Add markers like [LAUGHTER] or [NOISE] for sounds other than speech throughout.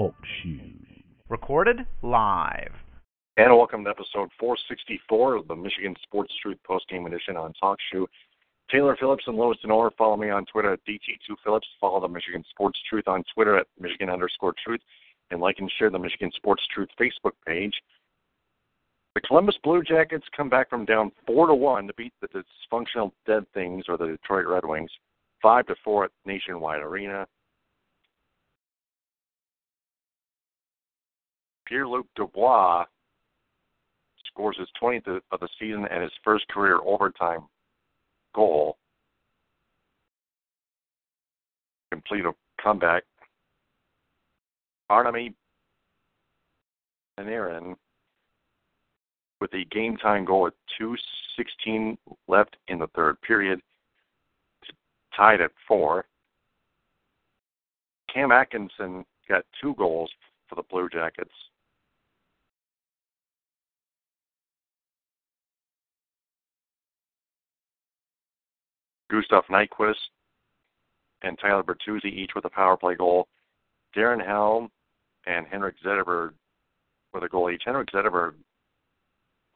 Talk shoes. Recorded live. And welcome to episode 464 of the Michigan Sports Truth postgame edition on Talk Shoe. Taylor Phillips and Lois Denor. Follow me on Twitter at DT2Phillips. Follow the Michigan Sports Truth on Twitter at Michigan underscore truth. And like and share the Michigan Sports Truth Facebook page. The Columbus Blue Jackets come back from down four to one to beat the dysfunctional Dead Things or the Detroit Red Wings, five to four at Nationwide Arena. Pierre-Luc Dubois scores his 20th of the season and his first career overtime goal. Complete a comeback. Artemi Panarin with a game time goal at 2.16 left in the third period, tied at four. Cam Atkinson got two goals for the Blue Jackets. Gustav Nyquist and Tyler Bertuzzi each with a power play goal. Darren Helm and Henrik Zetterberg with a goal each. Henrik Zetterberg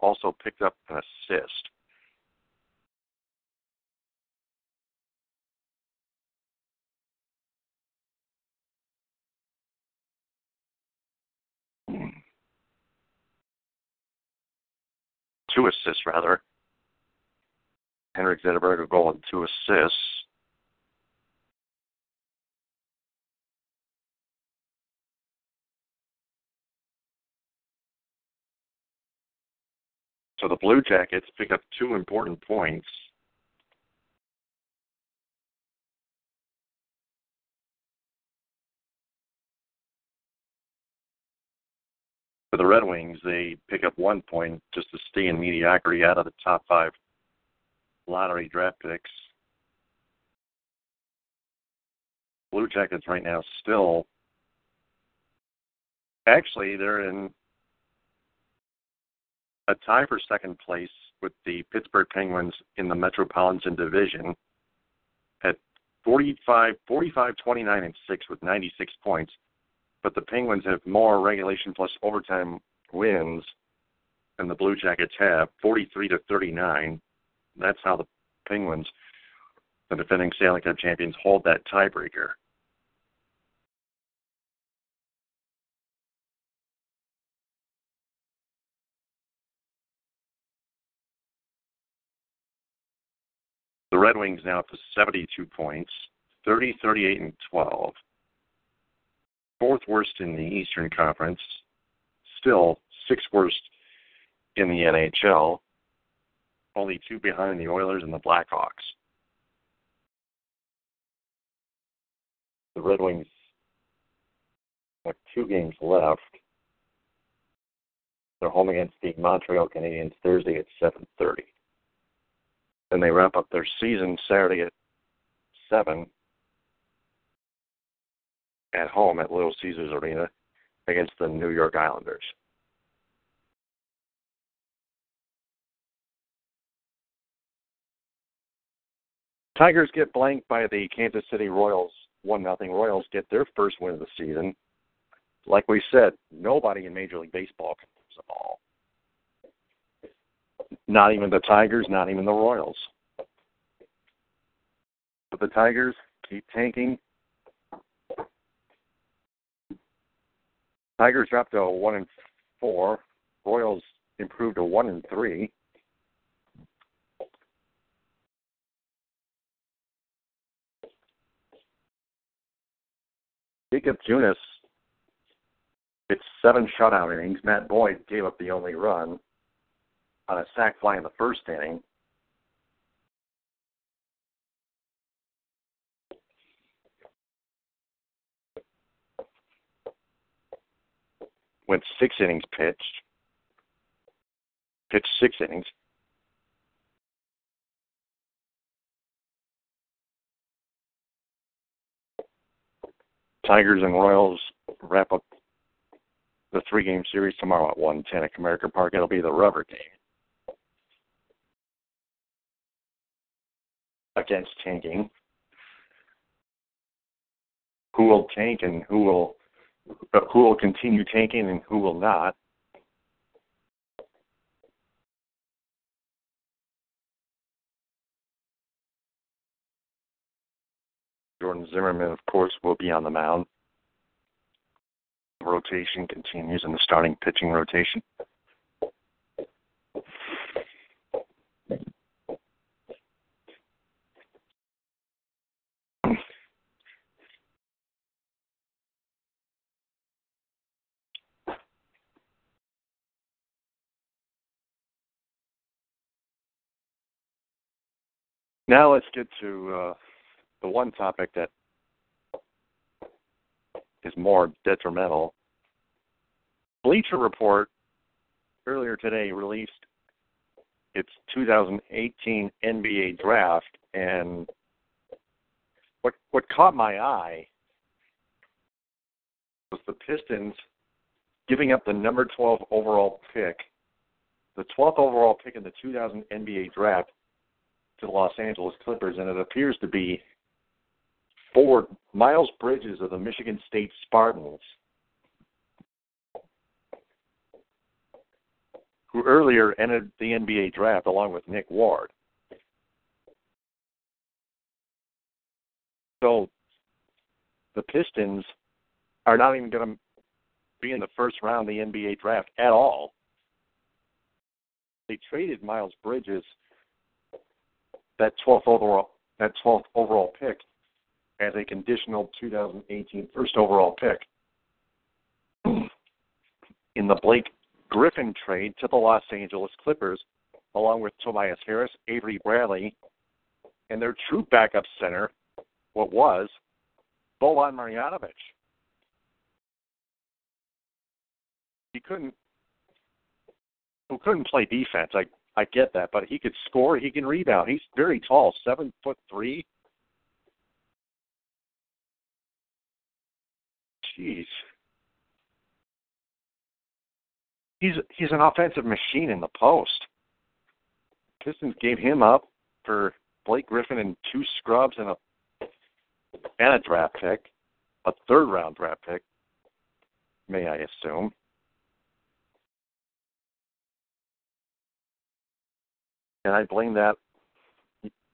also picked up an assist. Two assists, rather. Henrik Zetterberg a goal and two assists. So the Blue Jackets pick up two important points. For the Red Wings, they pick up one point just to stay in mediocrity out of the top five lottery draft picks. Blue Jackets right now still actually they're in a tie for second place with the Pittsburgh Penguins in the Metropolitan Division at 45, 45 29 and 6 with 96 points. But the Penguins have more regulation plus overtime wins than the Blue Jackets have, 43 to 39. That's how the Penguins, the defending Stanley Cup champions, hold that tiebreaker. The Red Wings now up to 72 points, 30, 38, and 12. Fourth worst in the Eastern Conference, still sixth worst in the NHL, only two behind the Oilers and the Blackhawks. The Red Wings have two games left. They're home against the Montreal Canadiens Thursday at 7:30. Then they wrap up their season Saturday at 7 at home at Little Caesars Arena against the New York Islanders. Tigers get blanked by the Kansas City Royals, one nothing. Royals get their first win of the season. Like we said, nobody in Major League Baseball can lose a ball. Not even the Tigers, not even the Royals. But the Tigers keep tanking. Tigers dropped to one and four. Royals improved to one and three. Jakob Junis it's seven shutout innings. Matt Boyd gave up the only run on a sac fly in the first inning. Went six innings pitched. Pitched six innings. Tigers and Royals wrap up the three game series tomorrow at 110 at Comerica Park. It'll be the rubber game. Against tanking. Who will tank and who will who will continue tanking and who will not. Jordan Zimmermann, of course, will be on the mound. Rotation continues in the starting pitching rotation. Now let's get to uh, the one topic that is more detrimental. Bleacher Report earlier today released its 2018 NBA draft, and what what caught my eye was the Pistons giving up the number 12 overall pick, the 12th overall pick in the 2000 NBA draft to the Los Angeles Clippers, and it appears to be forward Miles Bridges of the Michigan State Spartans, who earlier entered the NBA draft along with Nick Ward. So the Pistons are not even going to be in the first round of the NBA draft at all. They traded Miles Bridges that 12th overall that 12th overall pick as a conditional 2018 first overall pick in the Blake Griffin trade to the Los Angeles Clippers, along with Tobias Harris, Avery Bradley, and their true backup center, what was Boban Marjanovic. He couldn't who couldn't play defense. I I get that, but he could score. He can rebound. He's very tall, seven foot three. Jeez, he's he's an offensive machine in the post. Pistons gave him up for Blake Griffin and two scrubs and a and a draft pick, a third round draft pick. May I assume? and I blame that.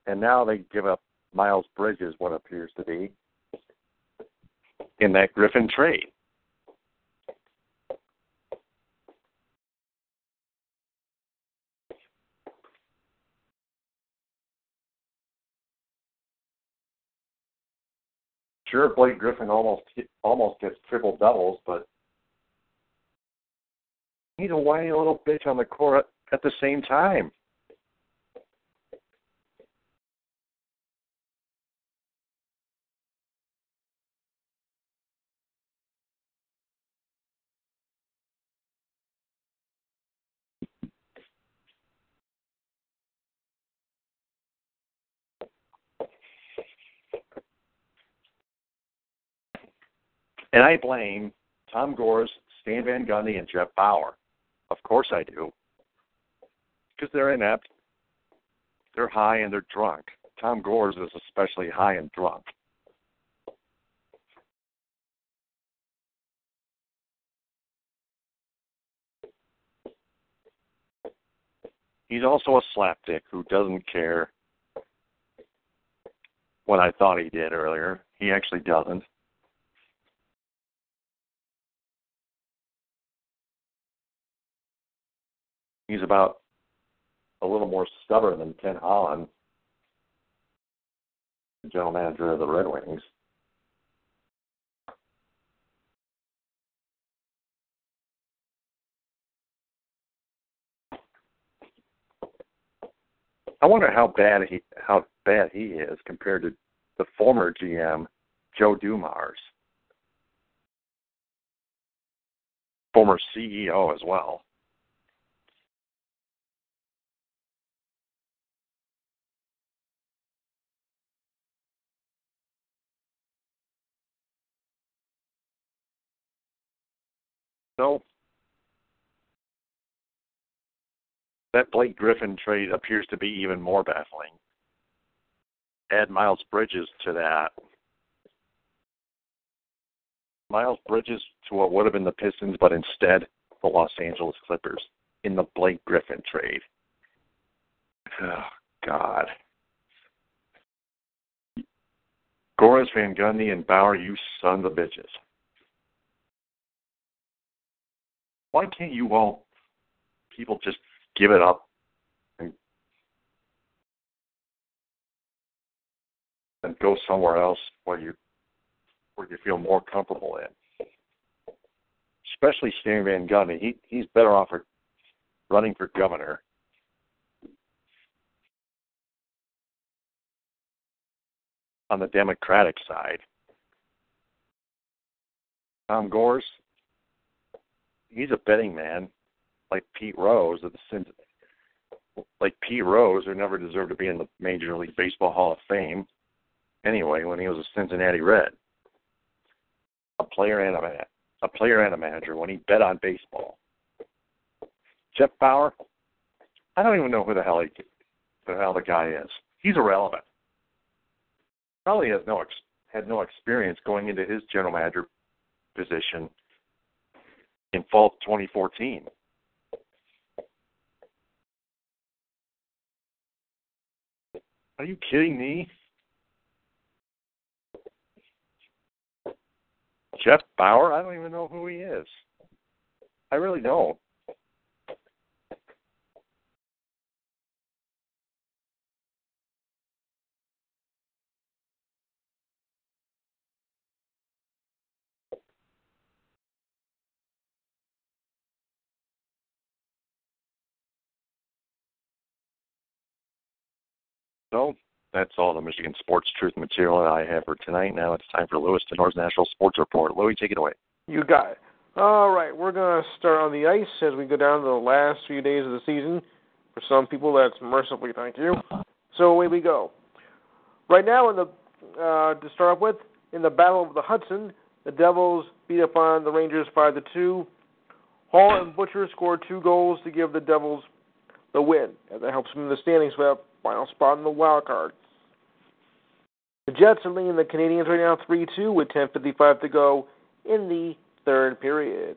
And now they give up Miles Bridges, what appears to be, in that Griffin trade. Sure, Blake Griffin almost almost gets triple doubles, but he's a whiny little bitch on the court at the same time. And I blame Tom Gores, Stan Van Gundy, and Jeff Bower. Of course I do. Because they're inept, they're high, and they're drunk. Tom Gores is especially high and drunk. He's also a slapdick who doesn't care what I thought he did earlier. He actually doesn't. He's about a little more stubborn than Ken Holland, general manager of the Red Wings. I wonder how bad he how bad he is compared to the former GM Joe Dumars. former CEO as well. So that Blake Griffin trade appears to be even more baffling. Add Miles Bridges to that. Miles Bridges to what would have been the Pistons, but instead the Los Angeles Clippers in the Blake Griffin trade. Oh, God. Gores Van Gundy and Bower, you sons of bitches. Why can't you all people just give it up and and go somewhere else where you where you feel more comfortable in. Especially Stan Van Gundy. He he's better off for running for governor. On the Democratic side. Tom Gores, he's a betting man like Pete Rose of the like Pete Rose, who never deserved to be in the Major League Baseball Hall of Fame. Anyway, when he was a Cincinnati Red, a player and a a player and a manager when he bet on baseball. Jeff Bower, I don't even know who the hell he, the hell the guy is. He's irrelevant. Probably has no ex, had no experience going into his general manager position in fall 2014. Are you kidding me? Jeff Bower? I don't even know who he is. I really don't. So that's all the Michigan Sports Truth material that I have for tonight. Now it's time for Louis Tenor's National Sports Report. Louis, take it away. You got it. All right, we're going to start on the ice as we go down to the last few days of the season. For some people, that's mercifully thank you. So away we go. Right now, in the uh, to start off with, in the Battle of the Hudson, the Devils beat up on the Rangers five to two. Hall and Butcher scored two goals to give the Devils the win, and that helps them in the standings that final spot in the wild card. The Jets are leading the Canadiens right now 3 2 with 10.55 to go in the third period.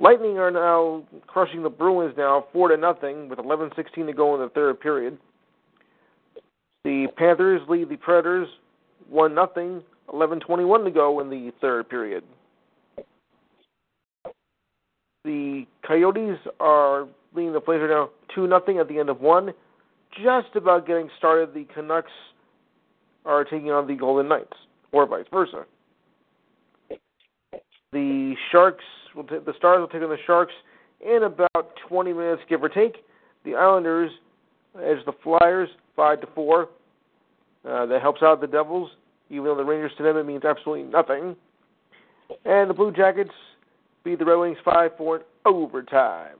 Lightning are now crushing the Bruins now 4 to nothing with 11.16 to go in the third period. The Panthers lead the Predators 1 nothing, 11.21 to go in the third period. The Coyotes are leading the right now 2 nothing at the end of one just about getting started, the Canucks are taking on the Golden Knights, or vice versa. The Sharks will t- the Stars will take on the Sharks in about 20 minutes, give or take. The Islanders edge the Flyers five to four. Uh, that helps out the Devils, even though the Rangers to them it means absolutely nothing. And the Blue Jackets beat the Red Wings five four in overtime.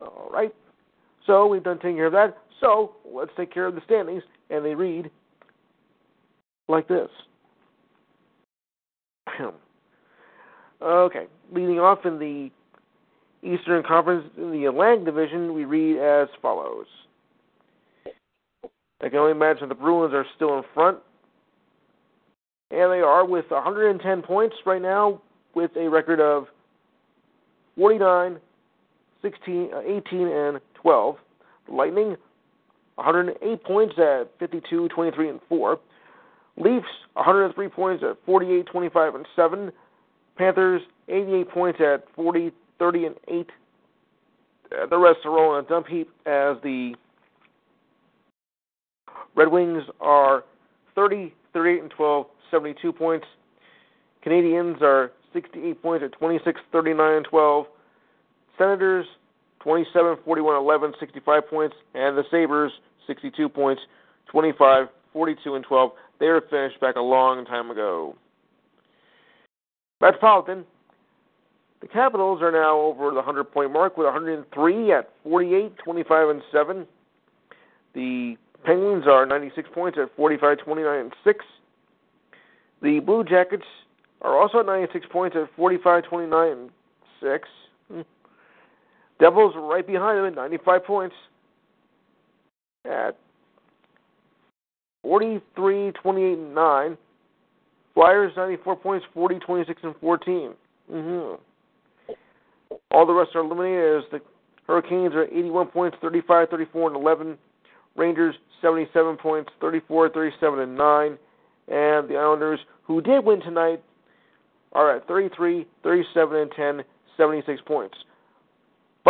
All right. So we've done taking care of that. So let's take care of the standings. And they read like this. okay. Leading off in the Eastern Conference, in the Atlantic Division, we read as follows. I can only imagine the Bruins are still in front. And they are with 110 points right now, with a record of 49, 16, uh, 18, and 12. Lightning, 108 points at 52, 23, and 4. Leafs, 103 points at 48, 25, and 7. Panthers, 88 points at 40, 30, and 8. Uh, the rest are rolling a dump heap as the Red Wings are 30, 38, and 12, 72 points. Canadiens are 68 points at 26, 39, and 12. Senators, 27, 41, 11, 65 points, and the Sabres, 62 points, 25, 42, and 12. They were finished back a long time ago. Metropolitan, the Capitals are now over the 100 point mark with 103 at 48, 25, and 7. The Penguins are 96 points at 45, 29, and 6. The Blue Jackets are also at 96 points at 45, 29, and 6. Devils right behind them at 95 points at 43, 28, and 9. Flyers 94 points, 40, 26, and 14. Mm-hmm. All the rest are eliminated as the Hurricanes are 81 points, 35, 34, and 11. Rangers 77 points, 34, 37, and 9. And the Islanders, who did win tonight, are at 33, 37, and 10, 76 points.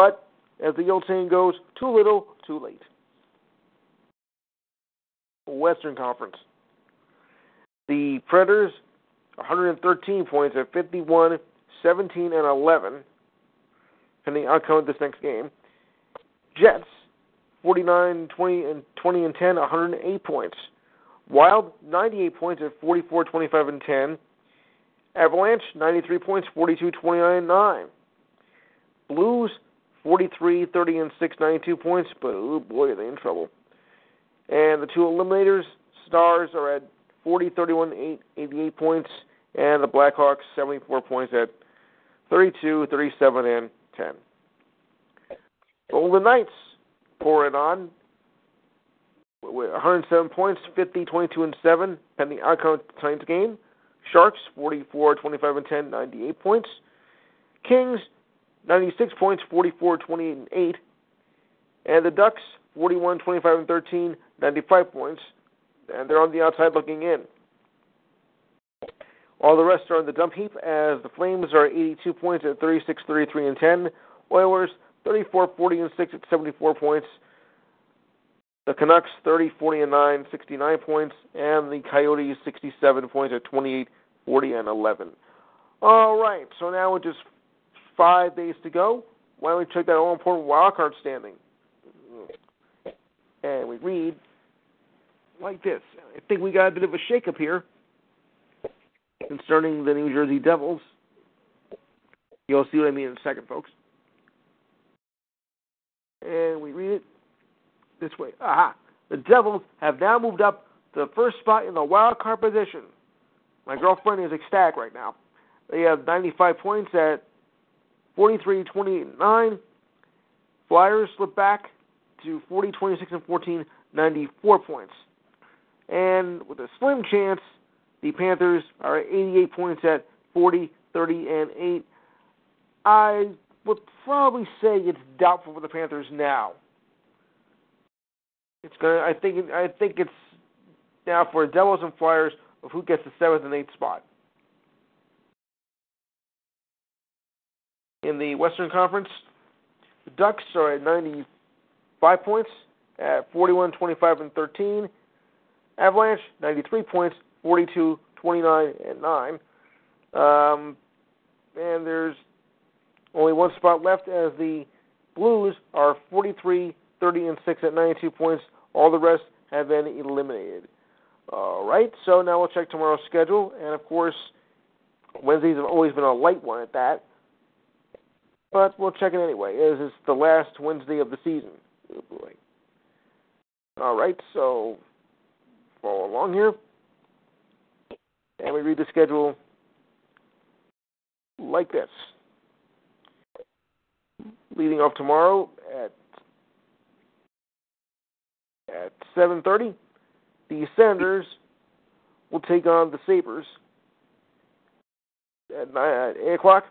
But, as the old saying goes, too little, too late. Western Conference. The Predators, 113 points at 51, 17, and 11, pending outcome of this next game. Jets, 49, 20, and 20 and 10, 108 points. Wild, 98 points at 44, 25, and 10. Avalanche, 93 points, 42, 29, and 9. Blues, 43, 30, and 6, 92 points, but oh boy, are they in trouble. And the two eliminators, Stars, are at 40, 31, 8, 88 points, and the Blackhawks 74 points at 32, 37, and 10. Golden Knights pour it on 107 points, 50, 22, and 7, pending outcome of tonight's game. Sharks 44, 25, and 10, 98 points. Kings 96 points, 44, 28, and 8. And the Ducks 41, 25, and 13, 95 points and they're on the outside looking in. All the rest are on the dump heap as the Flames are 82 points at 36, 33, and 10. Oilers 34, 40, and 6 at 74 points. The Canucks 30, 40, and 9, 69 points. And the Coyotes 67 points at 28, 40, and 11. All right, so now with just five days to go, why don't we check that all important wild card standing? And we read like this. I think we got a bit of a shakeup here concerning the New Jersey Devils. You'll see what I mean in a second, folks. And we read it this way. Aha! The Devils have now moved up to the first spot in the wild card position. My girlfriend is ecstatic right now. They have 95 points at 43, 28, 9. Flyers slip back to 40, 26, and 14, 94 points. And with a slim chance, the Panthers are at 88 points at 40, 30, and 8. I would probably say it's doubtful for the Panthers now. It's gonna. I think. I think it's now for Devils and Flyers of who gets the seventh and eighth spot. In the Western Conference, the Ducks are at 95 points at 41, 25, and 13. Avalanche, 93 points, 42, 29, and 9. Um, and there's only one spot left as the Blues are 43, 30, and 6 at 92 points. All the rest have been eliminated. All right, so now we'll check tomorrow's schedule. And of course, Wednesdays have always been a light one at that. But we'll check it anyway, as it's the last Wednesday of the season. Oh boy. All right, so follow along here. And we read the schedule like this. Leading off tomorrow at at 7:30, the Senators will take on the Sabres. At, 9, at 8 o'clock,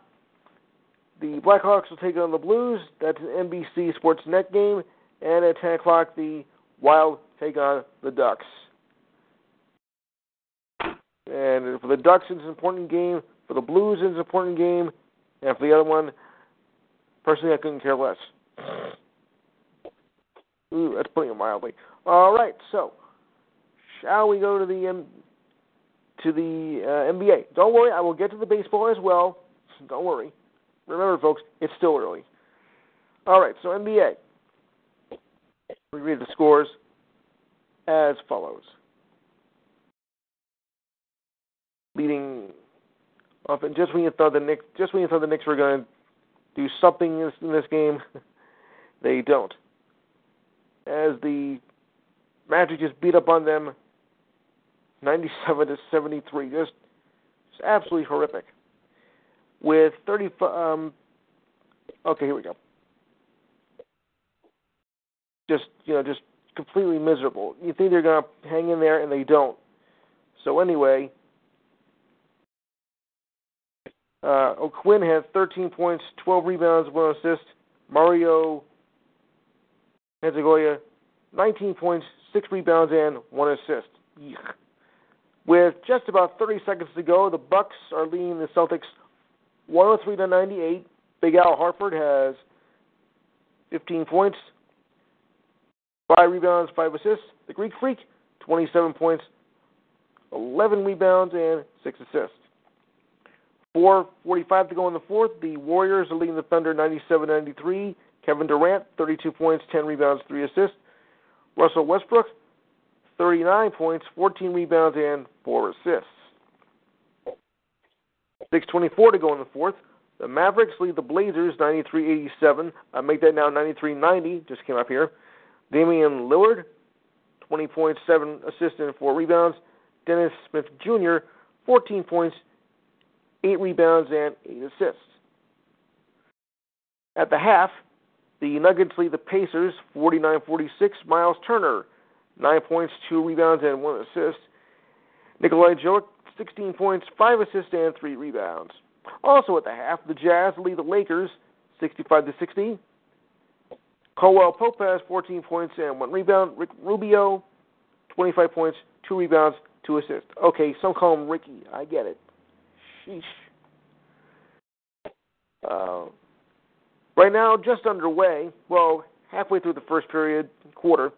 the Blackhawks will take on the Blues. That's an NBC Sports Net game. And at 10 o'clock, the Wild take on the Ducks. And for the Ducks, it's an important game. For the Blues, it's an important game. And for the other one, personally, I couldn't care less. Ooh, that's putting it mildly. All right, so shall we go to the um, to the uh, NBA? Don't worry, I will get to the baseball as well. Don't worry. Remember, folks, it's still early. All right, so NBA. We read the scores as follows. leading and just when you thought the Knicks, just when you thought the Knicks were going to do something in this, in this game, [LAUGHS] they don't. As the Magic just beat up on them, 97 to 73, just, just absolutely horrific. With 30, um, okay, here we go. Just you know, just completely miserable. You think they're going to hang in there, and they don't. So anyway, uh, O'Quinn had 13 points, 12 rebounds, one assist. Mario Hezonja, 19 points, six rebounds, and one assist. With just about 30 seconds to go, the Bucks are leading the Celtics 103 to 98. Big Al Horford has 15 points, five rebounds, five assists. The Greek Freak, 27 points, 11 rebounds, and six assists. 4.45 to go in the fourth. The Warriors are leading the Thunder 97 93. Kevin Durant, 32 points, 10 rebounds, 3 assists. Russell Westbrook, 39 points, 14 rebounds, and 4 assists. 6.24 to go in the fourth. The Mavericks lead the Blazers 93 87. I make that now 93 90. Just came up here. Damian Lillard, 20 points, 7 assists, and 4 rebounds. Dennis Smith Jr., 14 points, 8 rebounds, and 8 assists. At the half, the Nuggets lead the Pacers 49 46. Miles Turner, 9 points, 2 rebounds, and 1 assist. Nikolai Jokic, 16 points, 5 assists, and 3 rebounds. Also at the half, the Jazz lead the Lakers 65 to 60. Caldwell Pope has 14 points and 1 rebound. Rick Rubio, 25 points, 2 rebounds, 2 assists. Okay, some call him Ricky. I get it. Sheesh. Uh, right now, just underway, well, halfway through the first period, quarter,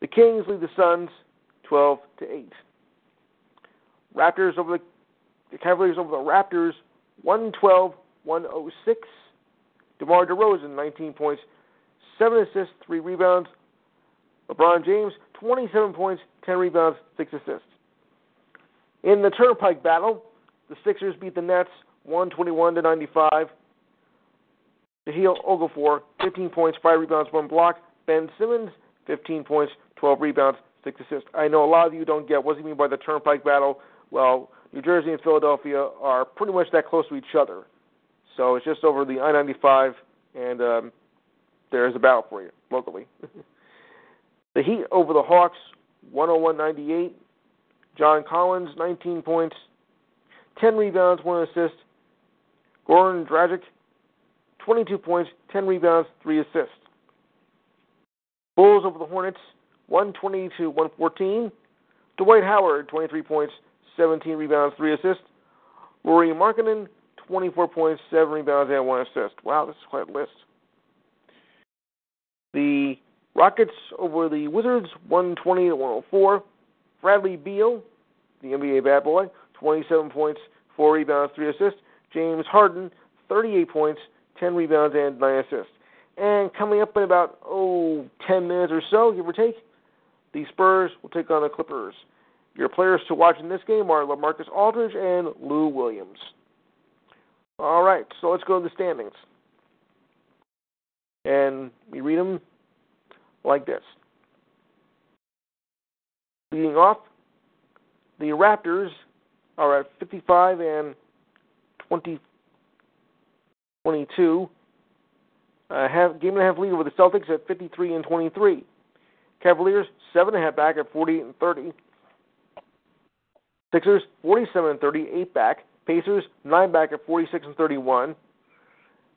the Kings lead the Suns 12 to 8. Raptors over the, the Cavaliers over the Raptors 112 106. DeMar DeRozan 19 points, 7 assists, 3 rebounds. LeBron James 27 points, 10 rebounds, 6 assists. In the Turnpike battle, the Sixers beat the Nets 121 to 95. Jahlil Okafor, 15 points, 5 rebounds, 1 block. Ben Simmons, 15 points, 12 rebounds, 6 assists. I know a lot of you don't get what you mean by the Turnpike battle. Well, New Jersey and Philadelphia are pretty much that close to each other. So it's just over the I 95, and um, there's a battle for you locally. [LAUGHS] the Heat over the Hawks, 101 98. John Collins, 19 points, 10 rebounds, 1 assist. Goran Dragic, 22 points, 10 rebounds, 3 assists. Bulls over the Hornets, 120 to 114. Dwight Howard, 23 points, 17 rebounds, 3 assists. Lauri Markkanen, 24 points, 7 rebounds, and 1 assist. Wow, this is quite a list. The Rockets over the Wizards, 120 to 104. Bradley Beal, the NBA bad boy, 27 points, 4 rebounds, 3 assists. James Harden, 38 points, 10 rebounds, and 9 assists. And coming up in about, oh, 10 minutes or so, give or take, the Spurs will take on the Clippers. Your players to watch in this game are LaMarcus Aldridge and Lou Williams. All right, so let's go to the standings. And we read them like this. Leading off, the Raptors are at 55 and 20, 22. Uh, have, game and a half lead over the Celtics at 53 and 23. Cavaliers seven and a half back at 48 and 30. Sixers 47 and 30, eight back. Pacers nine back at 46 and 31.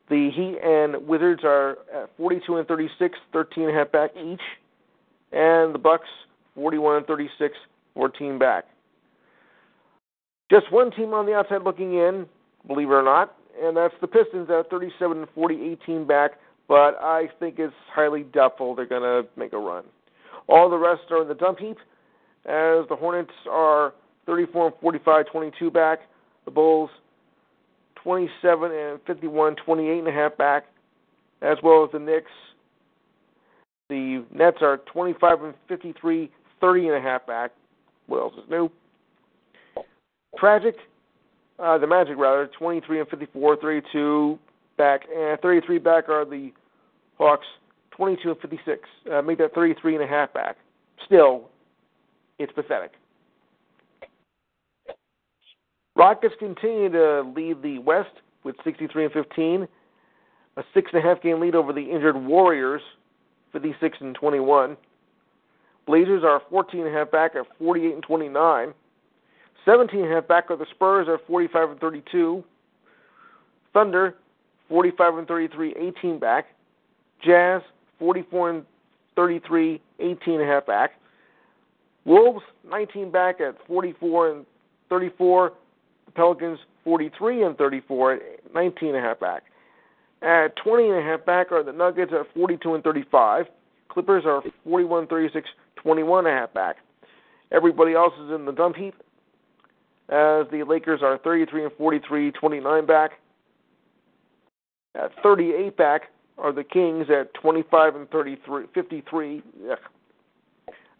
The Heat and Wizards are at 42 and 36, 13 and a half back each, and the Bucks 41 and 36, 14 back. Just one team on the outside looking in, believe it or not, and that's the Pistons at 37 and 40, 18 back. But I think it's highly doubtful they're going to make a run. All the rest are in the dump heap, as the Hornets are 34 and 45, 22 back. The Bulls 27 and 51, 28 and a half back, as well as the Knicks. The Nets are 25 and 53, 30 and a half back. What else is new? Tragic uh, the Magic rather, 23 and 54, 32 back, and 33 back are the Hawks, 22 and 56. Uh, make that 33 and a half back. Still, it's pathetic. Rockets continue to lead the West with 63 and 15, a six and a half game lead over the injured Warriors, 56 and 21. Blazers are 14 and a half back at 48 and 29. 17 and a half back are the Spurs at 45 and 32. Thunder 45 and 33, 18 back. Jazz 44 and 33, 18 and a half back. Wolves 19 back at 44 and 34. Pelicans 43 and 34 at 19 and a half back. At 20 and a half back are the Nuggets at 42 and 35. Clippers are 41 36, 21 and a half back. Everybody else is in the dump heap as the Lakers are 33 and 43, 29 back. At 38 back are the Kings at 25 and 33, 53. Ugh.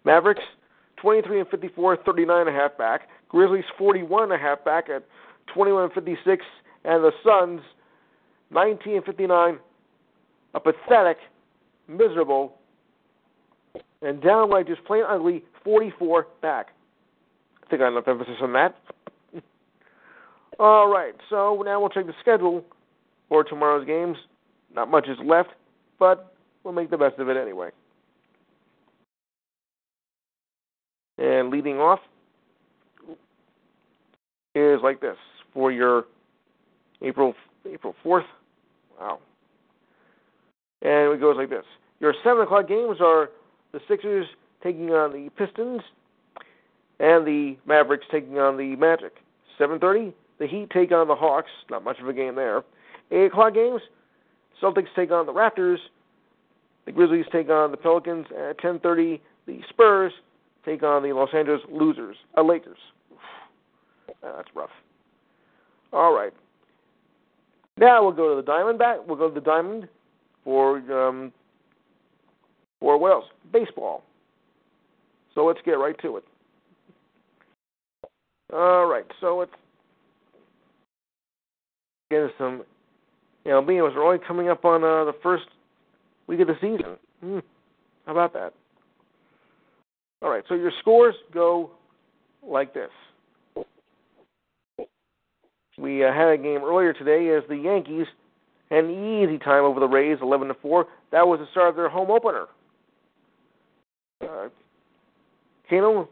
Mavericks 23 and 54, 39 and a half back. Grizzlies 41 and a half back at 21 and 56, and the Suns 19 and 59. A pathetic, miserable, and downright just plain ugly 44 back. I think I have enough emphasis on that. [LAUGHS] All right, so now we'll check the schedule for tomorrow's games. Not much is left, but we'll make the best of it anyway. And leading off is like this for your April April fourth. Wow. And it goes like this. Your seven o'clock games are the Sixers taking on the Pistons, and the Mavericks taking on the Magic. Seven thirty, the Heat take on the Hawks. Not much of a game there. Eight o'clock games, Celtics take on the Raptors. The Grizzlies take on the Pelicans. At ten thirty, the Spurs take on the Los Angeles Losers, uh, Lakers. That's rough. All right. Now we'll go to the Diamondback. We'll go to the Diamond for um, for what else? Baseball. So let's get right to it. All right. So let's get some. You know, being was only coming up on uh, the first week of the season. Hmm. How about that? All right. So your scores go like this. We uh, had a game earlier today as the Yankees had an easy time over the Rays, 11 to 4. That was the start of their home opener. Uh, Kano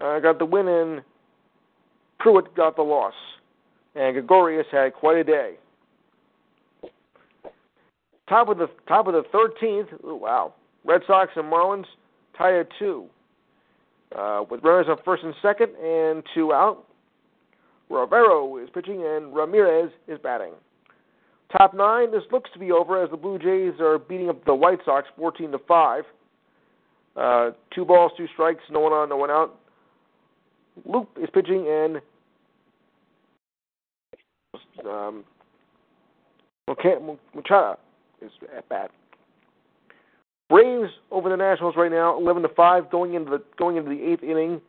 uh, got the win, and Pruitt got the loss. And Gregorius had quite a day. Top of the top of the 13th. Ooh, wow. Red Sox and Marlins tied at two, uh, with runners on first and second and two out. Rivero is pitching and Ramirez is batting. Top nine. This looks to be over as the Blue Jays are beating up the White Sox 14 to five. Uh, two balls, two strikes, no one on, no one out. Loup is pitching and um, Machado is at bat. Braves over the Nationals right now, eleven to five, going into the going into the eighth inning.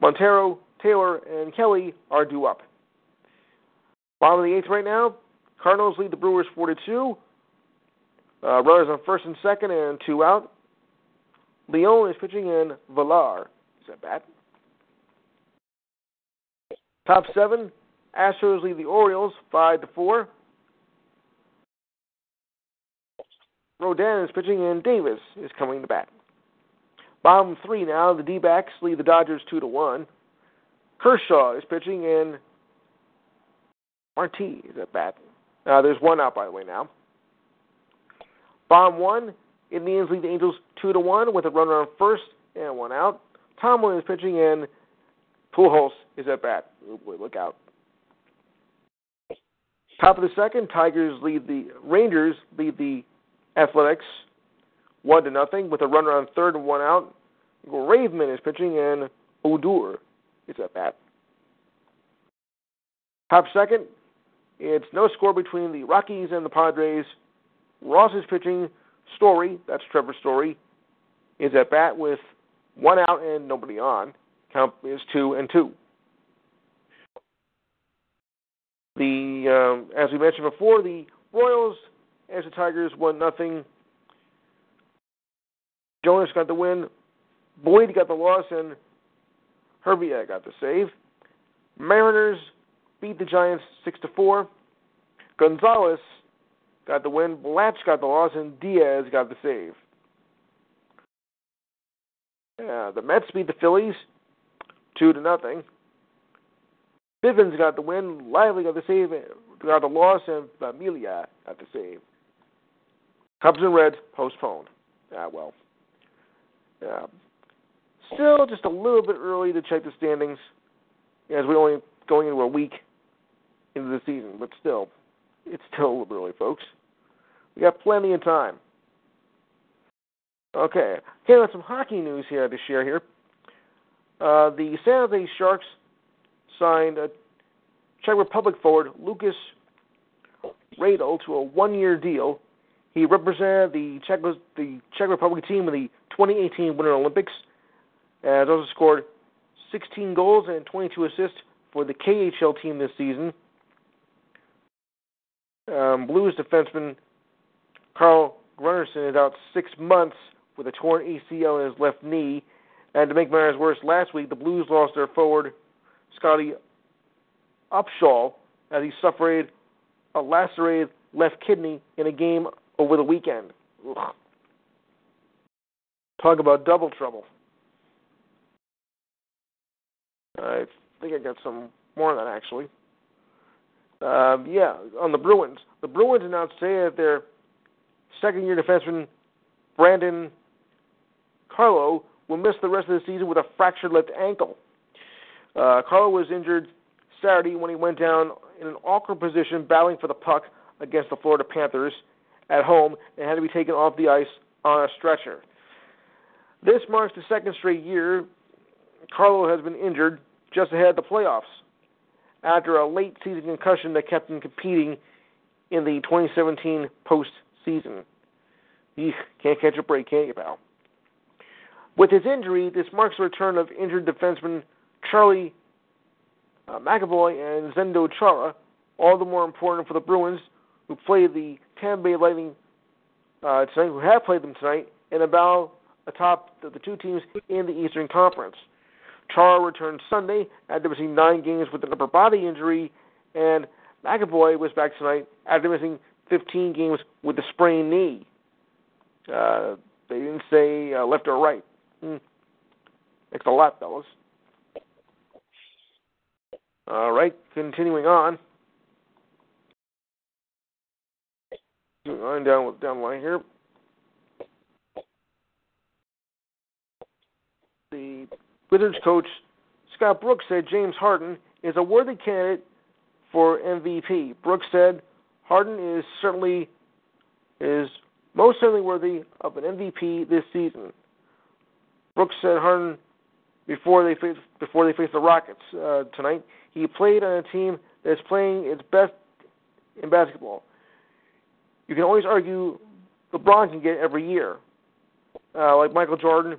Montero, Taylor, and Kelly are due up. Bottom of the eighth right now. Cardinals lead the Brewers four to two. Uh, runners on first and second, and two out. Leone is pitching in. Villar is that bad? Top seven. Astros lead the Orioles five to four. Rodan is pitching in. Davis is coming to bat. Bottom three now. The D-backs lead the Dodgers two to one. Kershaw is pitching in. Marte is at bat. Uh, there's one out by the way now. Bottom one. Indians lead the Angels two to one with a runner on first and one out. Tomlin is pitching in. Pujols is at bat. Oh boy, look out. Top of the second, Tigers lead the Rangers lead the Athletics one to nothing with a runner on third and one out. Graveman is pitching and Odor is at bat. Top second, it's no score between the Rockies and the Padres. Ross is pitching. Story, that's Trevor Story, is at bat with one out and nobody on. Count is two and two. The um, as we mentioned before, the Royals as the Tigers won nothing. Junis got the win. Boyd got the loss, and Hervey got the save. Mariners beat the Giants six to four. Gonzalez got the win. Blach got the loss, and Diaz got the save. Yeah, the Mets beat the Phillies two to nothing. Bivens got the win. Lively got the save. Got the loss, and Familia got the save. Cubs and Reds postponed. Ah, well. Yeah. Still just a little bit early to check the standings as we're only going into a week into the season, but still, it's still a little bit early, folks. We got plenty of time. Okay, okay, got some hockey news here to share here. Uh, the San Jose Sharks signed a Czech Republic forward Lukas Radil to a one-year deal. He represented the Czech the Czech Republic team in the 2018 Winter Olympics, and also scored 16 goals and 22 assists for the KHL team this season. Um, Blues defenseman Carl Gunnarsson is out six months with a torn ACL in his left knee. And to make matters worse, last week the Blues lost their forward Scottie Upshall as he suffered a lacerated left kidney in a game over the weekend. Ugh. Talk about double trouble. I think I got some more on that actually. Um, yeah, on the Bruins. The Bruins announced today that their second-year defenseman Brandon Carlo will miss the rest of the season with a fractured left ankle. Uh, Carlo was injured Saturday when he went down in an awkward position battling for the puck against the Florida Panthers at home and had to be taken off the ice on a stretcher. This marks the second straight year Carlo has been injured just ahead of the playoffs after a late season concussion that kept him competing in the 2017 postseason. Eek, can't catch a break, can't you, pal? With his injury, this marks the return of injured defenseman Charlie uh, McAvoy and Zdeno Chara, all the more important for the Bruins, who play the Tampa Bay Lightning uh, tonight, who have played them tonight, in a battle atop the, the two teams in the Eastern Conference. Chara returned Sunday after missing nine games with an upper body injury, and McAvoy was back tonight after missing 15 games with a sprained knee. Uh, they didn't say uh, left or right. Thanks a lot, fellas. All right, continuing on. Going down with down line here. The Wizards coach Scott Brooks said James Harden is a worthy candidate for MVP. Brooks said Harden is certainly is most certainly worthy of an MVP this season. Brooks said Harden before they face before they face the Rockets uh, tonight. He played on a team that is playing its best in basketball. You can always argue LeBron can get every year, uh, like Michael Jordan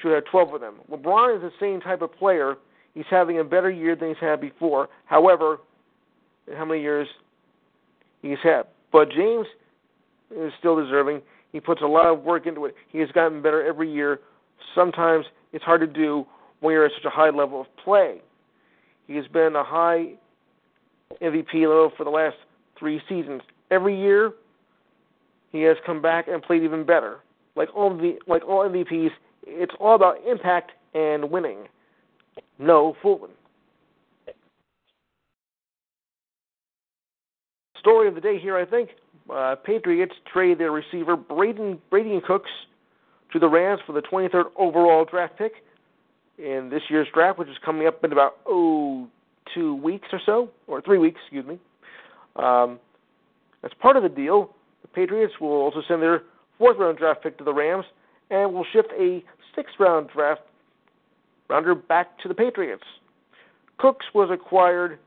should have 12 of them. LeBron is the same type of player. He's having a better year than he's had before. However, how many years he's had? But James is still deserving. He puts a lot of work into it. He has gotten better every year. Sometimes it's hard to do when you're at such a high level of play. He has been a high MVP level for the last three seasons. Every year, he has come back and played even better. Like all the like all MVPs, it's all about impact and winning. No fooling. Story of the day here, I think. Uh, Patriots trade their receiver Braden Brady and Cooks to the Rams for the 23rd overall draft pick in this year's draft, which is coming up in about oh two weeks or so, or three weeks, excuse me. Um, as part of the deal, the Patriots will also send their fourth round draft pick to the Rams and will shift a sixth round draft rounder back to the Patriots. Cooks was acquired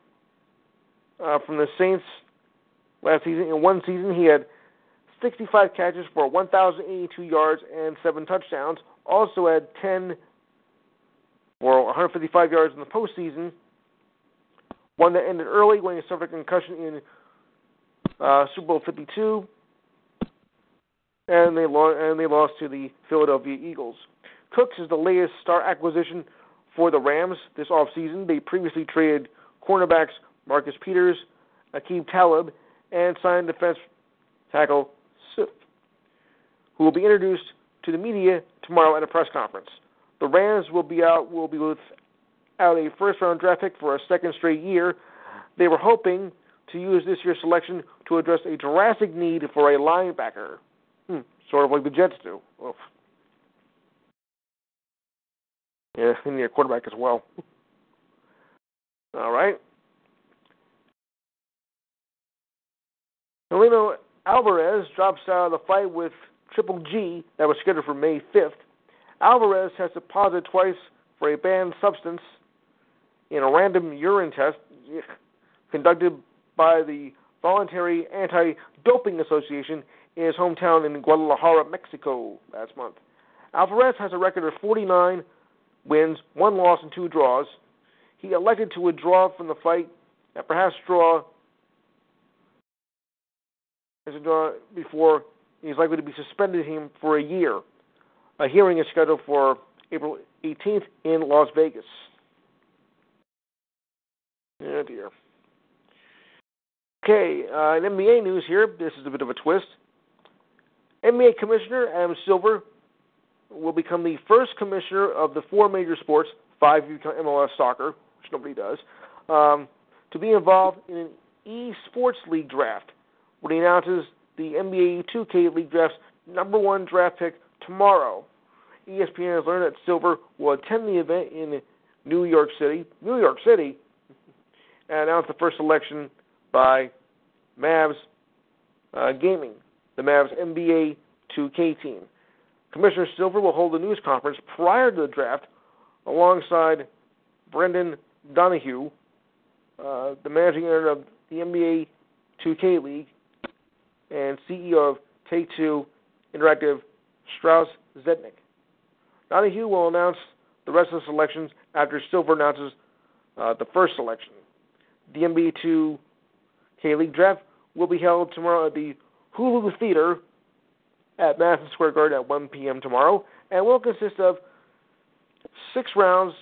uh, from the Saints last season. In one season, he had 65 catches for 1,082 yards and seven touchdowns. Also had 10 for 155 yards in the postseason. one that ended early when he suffered a concussion in uh, Super Bowl 52, and they lo- and they lost to the Philadelphia Eagles. Cooks is the latest star acquisition for the Rams this offseason. They previously traded cornerbacks Marcus Peters, Aqib Talib, and signed defense tackle Swift, who will be introduced to the media tomorrow at a press conference. The Rams will be out will be without a first round draft pick for a second straight year. They were hoping to use this year's selection to address a drastic need for a linebacker. Hmm, sort of like the Jets do. Oof. Yeah, they need a quarterback as well. All right. Canelo Alvarez drops out of the fight with Triple G that was scheduled for May 5th. Alvarez has deposited twice for a banned substance in a random urine test conducted by the Voluntary Anti Doping Association in his hometown in Guadalajara, Mexico, last month. Alvarez has a record of 49 wins, one loss, and two draws. He elected to withdraw from the fight and perhaps draw as a draw before he's likely to be suspended him for a year. A hearing is scheduled for April 18th in Las Vegas. Oh dear. Okay, uh, in NBA news here, this is a bit of a twist. NBA Commissioner Adam Silver will become the first commissioner of the four major sports, five if you count MLS soccer, which nobody does, um, to be involved in an esports league draft when he announces the NBA 2K League draft's number one draft pick tomorrow. ESPN has learned that Silver will attend the event in New York City, New York City, [LAUGHS] and announce the first selection by Mavs uh, Gaming, the Mavs NBA 2K team. Commissioner Silver will hold a news conference prior to the draft alongside Brendan Donohue, uh, the managing editor of the NBA 2K League and CEO of Take Two Interactive, Strauss Zelnick. Donohue will announce the rest of the selections after Silver announces uh, the first selection. The NBA 2K League draft will be held tomorrow at the Hulu Theater at Madison Square Garden at 1 p.m. tomorrow, and will consist of six rounds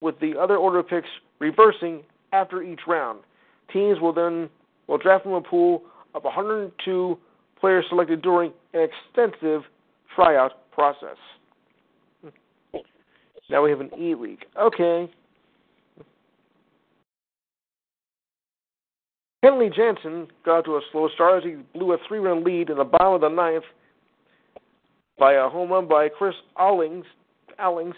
with the other order of picks reversing after each round. Teams will then will draft from a pool of 102 players selected during an extensive tryout process. Now we have an E League. Okay. Kenley Jansen got to a slow start as he blew a three run lead in the bottom of the ninth by a home run by Chris Owings. Owings.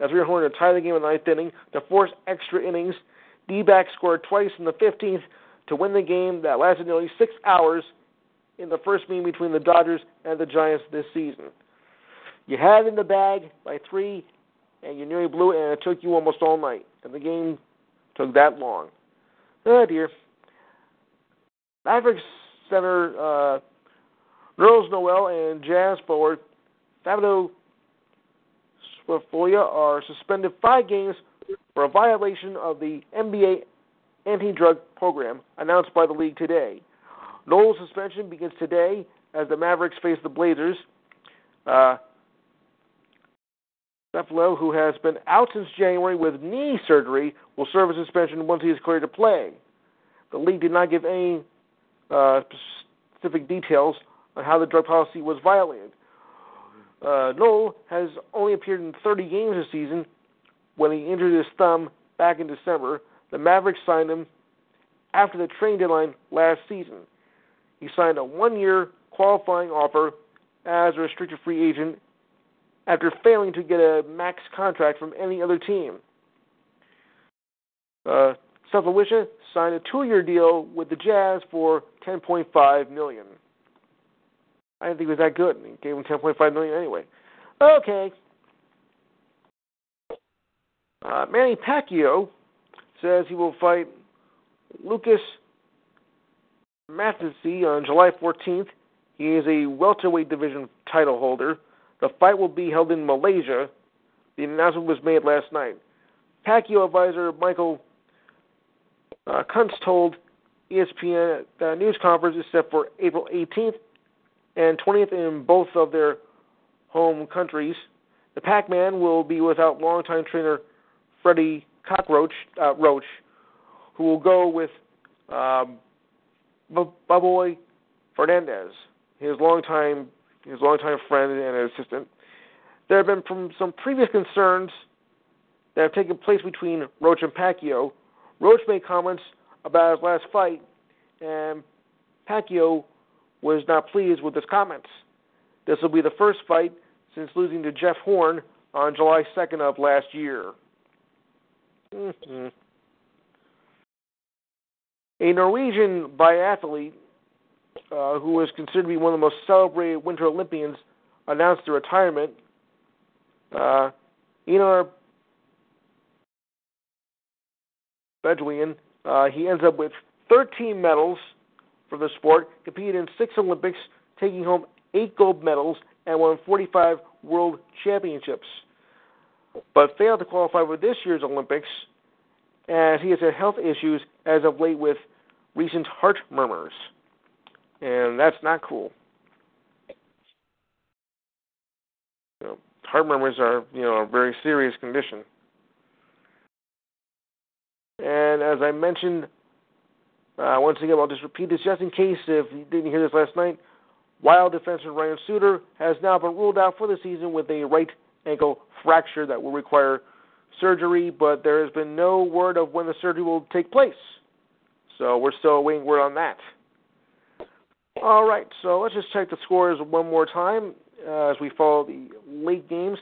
As we were to tie the game in the ninth inning to force extra innings. D back scored twice in the 15th to win the game that lasted nearly six hours in the first meeting between the Dodgers and the Giants this season. You had it in the bag by three, and you nearly blew it, and it took you almost all night. And the game took that long. Oh dear. Mavericks center uh, Nerlens Noel and Jazz forward Thabo Sefolosha are suspended five games for a violation of the NBA anti-drug program announced by the league today. Noel's suspension begins today as the Mavericks face the Blazers. Uh, Buffalo, who has been out since January with knee surgery, will serve a suspension once he is cleared to play. The league did not give any uh, specific details on how the drug policy was violated. Uh, Noel has only appeared in 30 games this season when he injured his thumb back in December. The Mavericks signed him after the trade deadline last season. He signed a one year qualifying offer as a restricted free agent after failing to get a max contract from any other team. Uh, Sefolosha signed a two-year deal with the Jazz for 10.5 million. I didn't think it was that good. He gave him 10.5 million anyway. Okay. Uh, Manny Pacquiao says he will fight Lucas Matthysse on July 14th. He is a welterweight division title holder. The fight will be held in Malaysia. The announcement was made last night. Pacquiao advisor Michael Uh, Koncz told ESPN the news conference is set for April 18th and 20th in both of their home countries. The Pac-Man will be without longtime trainer Freddie Cockroach uh, Roach, who will go with um, Buboy Fernandez, his longtime his longtime friend and assistant. There have been from some previous concerns that have taken place between Roach and Pacquiao. Roach made comments about his last fight, and Pacquiao was not pleased with his comments. This will be the first fight since losing to Jeff Horn on July 2nd of last year. Mm-hmm. A Norwegian biathlete uh, who was considered to be one of the most celebrated Winter Olympians announced their retirement. Uh, Bedouin, uh, he ends up with 13 medals for the sport, competed in six Olympics, taking home eight gold medals, and won 45 world championships. But failed to qualify for this year's Olympics as he has had health issues as of late with recent heart murmurs. And that's not cool. You know, heart murmurs are, you know, a very serious condition. And as I mentioned, uh, once again, I'll just repeat this just in case if you didn't hear this last night. Wild defenseman Ryan Suter has now been ruled out for the season with a right ankle fracture that will require surgery, but there has been no word of when the surgery will take place. So we're still awaiting word on that. All right, so let's just check the scores one more time uh, as we follow the late games.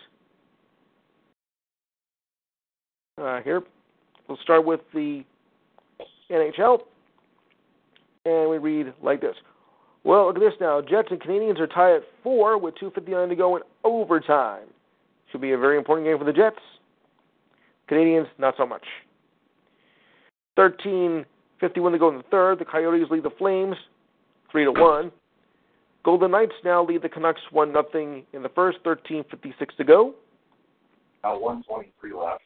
Uh, here, we'll start with the NHL, and we read like this. Well, look at this now. Jets and Canadiens are tied at four with 2:59 to go in overtime. Should be a very important game for the Jets. Canadiens, not so much. 13:51 to go in the third. The Coyotes lead the Flames three to one. Golden Knights now lead the Canucks one nothing in the first. 13:56 to go. About 123 left.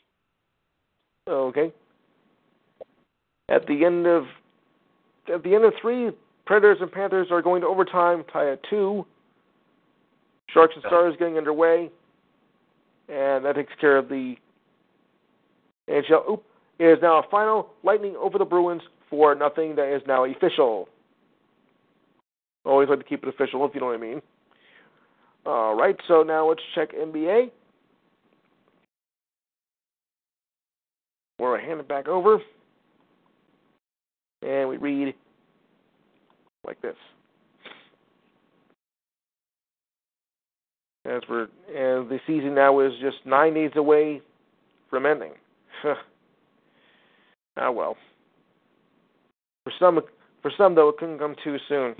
Okay. At the end of at the end of three, Predators and Panthers are going to overtime, tie at two. Sharks and Stars getting underway, and that takes care of the NHL. Oop, it is now a final Lightning over the Bruins for nothing. That is now official. Always like to keep it official, if you know what I mean. All right, so now let's check NBA. Where I hand it back over, and we read like this. As we're and the season now is just nine days away from ending. ah well. For some, for some though, it couldn't come too soon.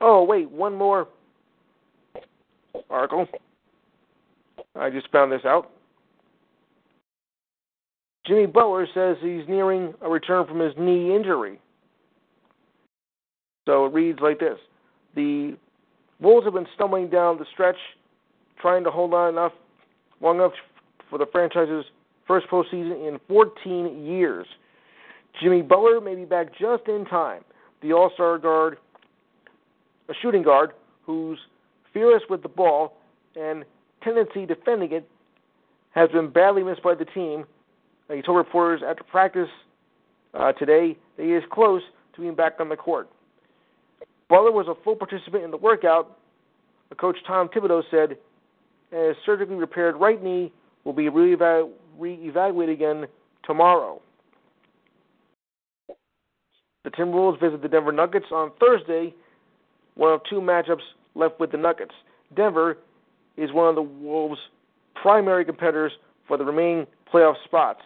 Oh wait, one more article. I just found this out. Jimmy Butler says he's nearing a return from his knee injury. So it reads like this The Wolves have been stumbling down the stretch, trying to hold on enough long enough for the franchise's first postseason in 14 years. Jimmy Butler may be back just in time. The All Star guard a shooting guard who's fearless with the ball and tendency defending it has been badly missed by the team. He told reporters after practice uh, today that he is close to being back on the court. Butler was a full participant in the workout. Coach Tom Thibodeau said his surgically repaired right knee will be re-evaluated again tomorrow. The Timberwolves visit the Denver Nuggets on Thursday one of two matchups left with the Nuggets. Denver is one of the Wolves' primary competitors for the remaining playoff spots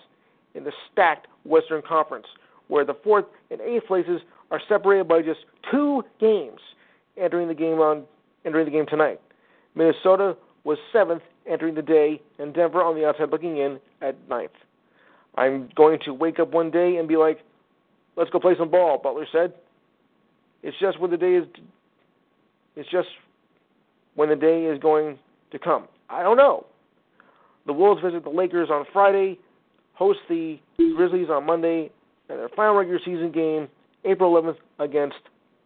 in the stacked Western Conference, where the fourth and eighth places are separated by just two games entering the game on entering the game tonight. Minnesota was seventh entering the day, and Denver on the outside looking in at ninth. I'm going to wake up one day and be like, "Let's go play some ball," Butler said. It's just when the day is it's just when the day is going to come. I don't know. The Wolves visit the Lakers on Friday, host the Grizzlies on Monday and their final regular season game April 11th against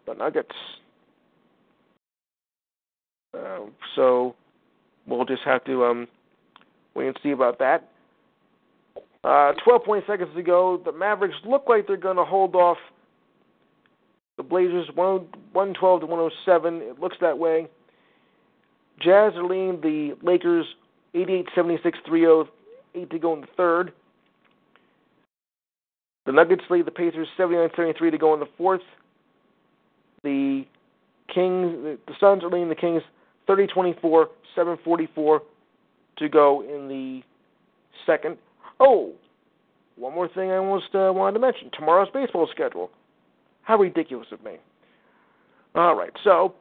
the Nuggets. Uh, so we'll just have to um, wait and see about that. Uh, 12 point seconds to go. The Mavericks look like they're going to hold off the Blazers 112 to 107. It looks that way. Jazz are leading the Lakers 88 76 3 8 to go in the third. The Nuggets lead the Pacers 79 73 to go in the fourth. The Kings, the Suns are leading the Kings 30 24, 744 to go in the second. Oh, one more thing I almost uh, wanted to mention tomorrow's baseball schedule. How ridiculous of me. All right, so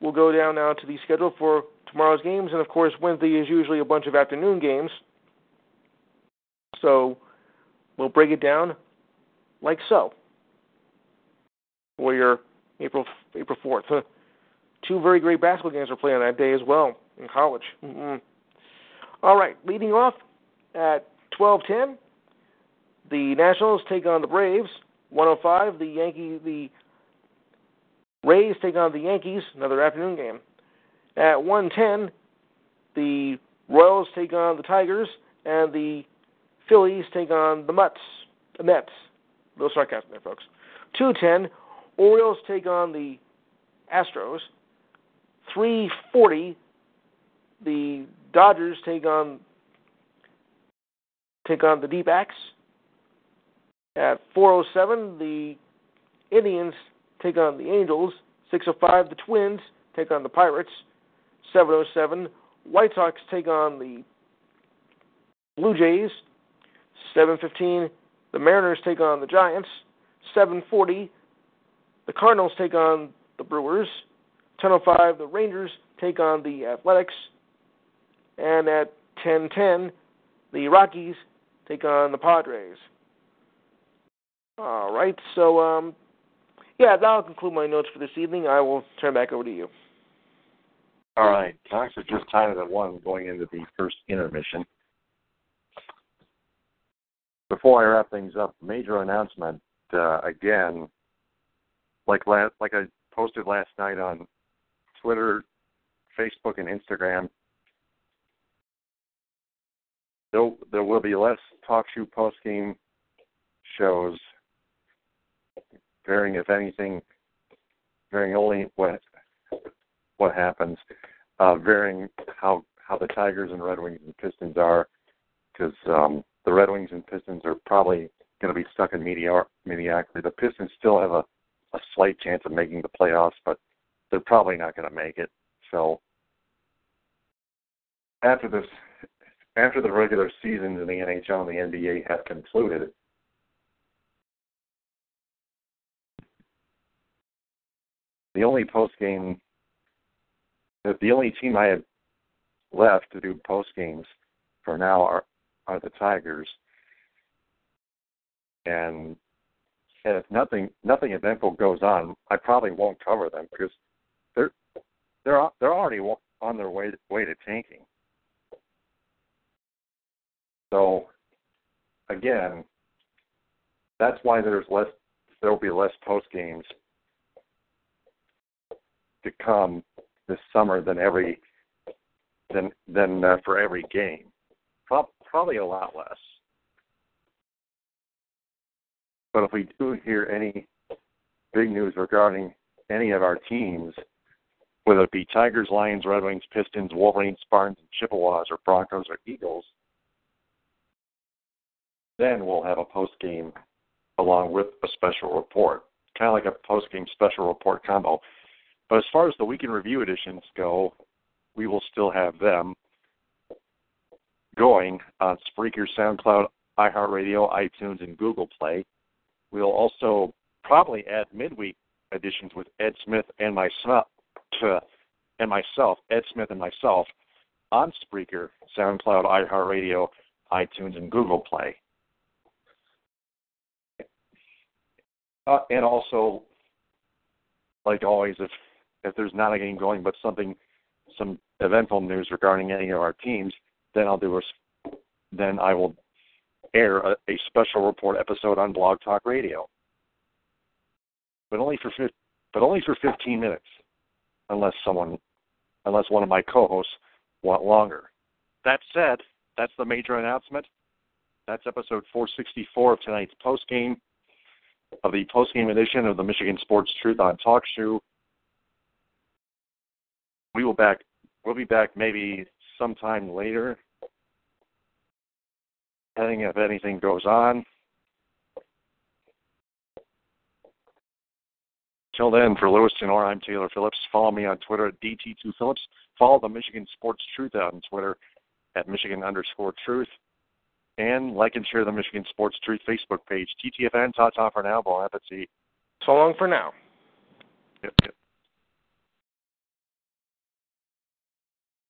we'll go down now to the schedule for tomorrow's games, and of course, Wednesday is usually a bunch of afternoon games. So we'll break it down like so. For your April April fourth, two very great basketball games are playing on that day as well in college. Mm-hmm. All right, leading off at twelve ten, the Nationals take on the Braves. 105, the Yankee, the Rays take on the Yankees, another afternoon game. At 110, the Royals take on the Tigers, and the Phillies take on the Mets. The Mets. A little sarcasm there, folks. 210, Orioles take on the Astros. 340, the Dodgers take on take on the D-backs. At 407, the Indians take on the Angels. 605, the Twins take on the Pirates. 707, White Sox take on the Blue Jays. 715, the Mariners take on the Giants. 740, the Cardinals take on the Brewers. 1005, the Rangers take on the Athletics. And at 1010, the Rockies take on the Padres. All right. So, um, yeah, that'll conclude my notes for this evening. I will turn back over to you. All right. Talks are just tied at one going into the first intermission. Before I wrap things up, major announcement uh, again. Like last, like I posted last night on Twitter, Facebook, and Instagram. There, there will be less TalkShoe post game shows varying, if anything, varying only what what happens, uh, varying how how the Tigers and Red Wings and Pistons are, because um, the Red Wings and Pistons are probably going to be stuck in mediocrity. The Pistons still have a a slight chance of making the playoffs, but they're probably not going to make it. So after this, after the regular seasons in the NHL and the NBA have concluded, the only post game, the only team I have left to do post games for now are are the Tigers, and and if nothing nothing eventful goes on, I probably won't cover them because they're they're they're already on their way way to tanking. So again, that's why there's less there will be less post games to come this summer than every than than uh, for every game. Probably a lot less. But if we do hear any big news regarding any of our teams, whether it be Tigers, Lions, Red Wings, Pistons, Wolverines, Spartans, and Chippewas, or Broncos or Eagles, then we'll have a post game along with a special report, kind of like a post game special report combo. But as far as the weekend review editions go, we will still have them going on Spreaker, SoundCloud, iHeartRadio, iTunes, and Google Play. We'll also probably add midweek editions with Ed Smith and myself, and myself, Ed Smith and myself, on Spreaker, SoundCloud, iHeartRadio, iTunes, and Google Play. Uh, and also, like always, if if there's not a game going, but something, some eventful news regarding any of our teams, then I'll do a, then I will air a, a special report episode on Blog Talk Radio, but only for but only for 15 minutes, unless someone, unless one of my co-hosts want longer. That said, that's the major announcement. That's episode 464 of tonight's post game of the post game edition of the Michigan Sports Truth on Talk Show. We will back. We'll be back maybe sometime later, depending if anything goes on. Till then, for Lewis Tenor, I'm Taylor Phillips. Follow me on Twitter at DT2Phillips. Follow the Michigan Sports Truth out on Twitter at Michigan underscore truth. And like and share the Michigan Sports Truth Facebook page. TTFN, ta ta for now. Bon appetit. So long for now. Yep, yep.